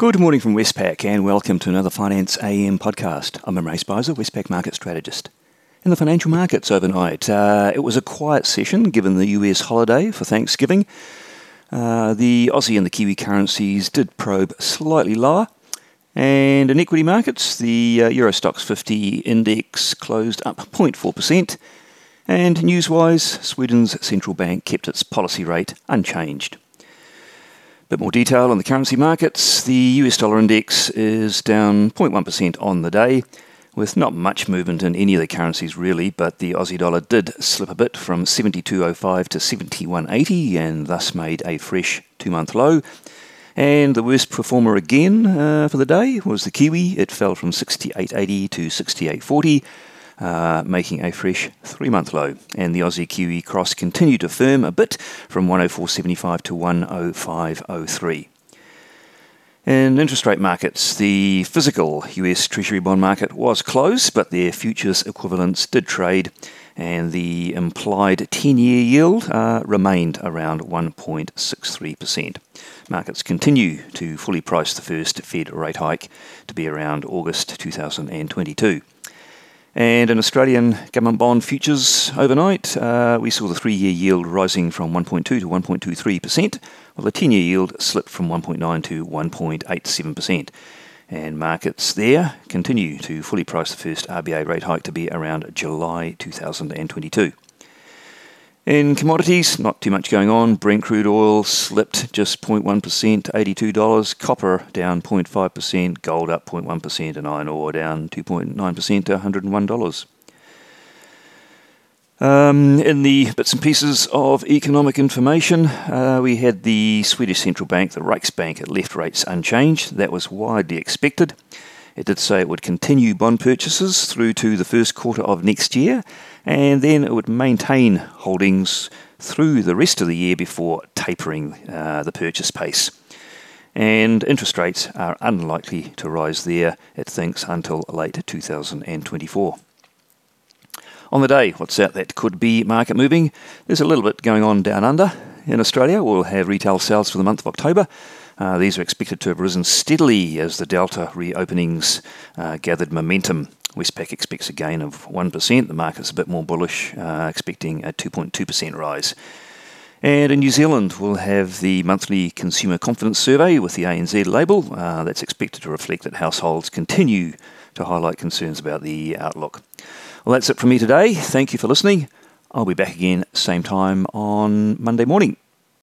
Good morning from Westpac and welcome to another Finance AM podcast. I'm Imre Speizer, Westpac market strategist. In the financial markets overnight, uh, it was a quiet session given the US holiday for Thanksgiving. Uh, the Aussie and the Kiwi currencies did probe slightly lower. And in equity markets, the uh, Euro Stoxx 50 index closed up 0.4%. And newswise, Sweden's central bank kept its policy rate unchanged. Bit more detail on the currency markets. The US dollar index is down 0.1% on the day, with not much movement in any of the currencies really, but the Aussie dollar did slip a bit from 72.05 to 71.80 and thus made a fresh two month low. And the worst performer again uh, for the day was the Kiwi. It fell from 68.80 to 68.40 uh, making a fresh three month low. And the Aussie Kiwi cross continued to firm a bit from 104.75 to 105.03. In interest rate markets, the physical US Treasury bond market was closed, but their futures equivalents did trade, and the implied 10 year yield uh, remained around 1.63%. Markets continue to fully price the first Fed rate hike to be around August 2022. And in Australian government bond futures overnight, uh, we saw the three year yield rising from 1.2 to 1.23%, while the 10 year yield slipped from 1.9 to 1.87%. And markets there continue to fully price the first RBA rate hike to be around July 2022. In commodities, not too much going on. Brent crude oil slipped just 0.1% to $82. Copper down 0.5%. Gold up 0.1%. And iron ore down 2.9% to $101. Um, in the bits and pieces of economic information, uh, we had the Swedish central bank, the Riksbank, at left rates unchanged. That was widely expected. It did say it would continue bond purchases through to the first quarter of next year, and then it would maintain holdings through the rest of the year before tapering uh, the purchase pace. And interest rates are unlikely to rise there, it thinks, until late 2024. On the day, what's out that could be market moving? There's a little bit going on down under. In Australia, we'll have retail sales for the month of October. Uh, these are expected to have risen steadily as the Delta reopenings uh, gathered momentum. Westpac expects a gain of 1%. The market's a bit more bullish, uh, expecting a 2.2% rise. And in New Zealand, we'll have the monthly consumer confidence survey with the ANZ label. Uh, that's expected to reflect that households continue to highlight concerns about the outlook. Well, that's it from me today. Thank you for listening. I'll be back again same time on Monday morning.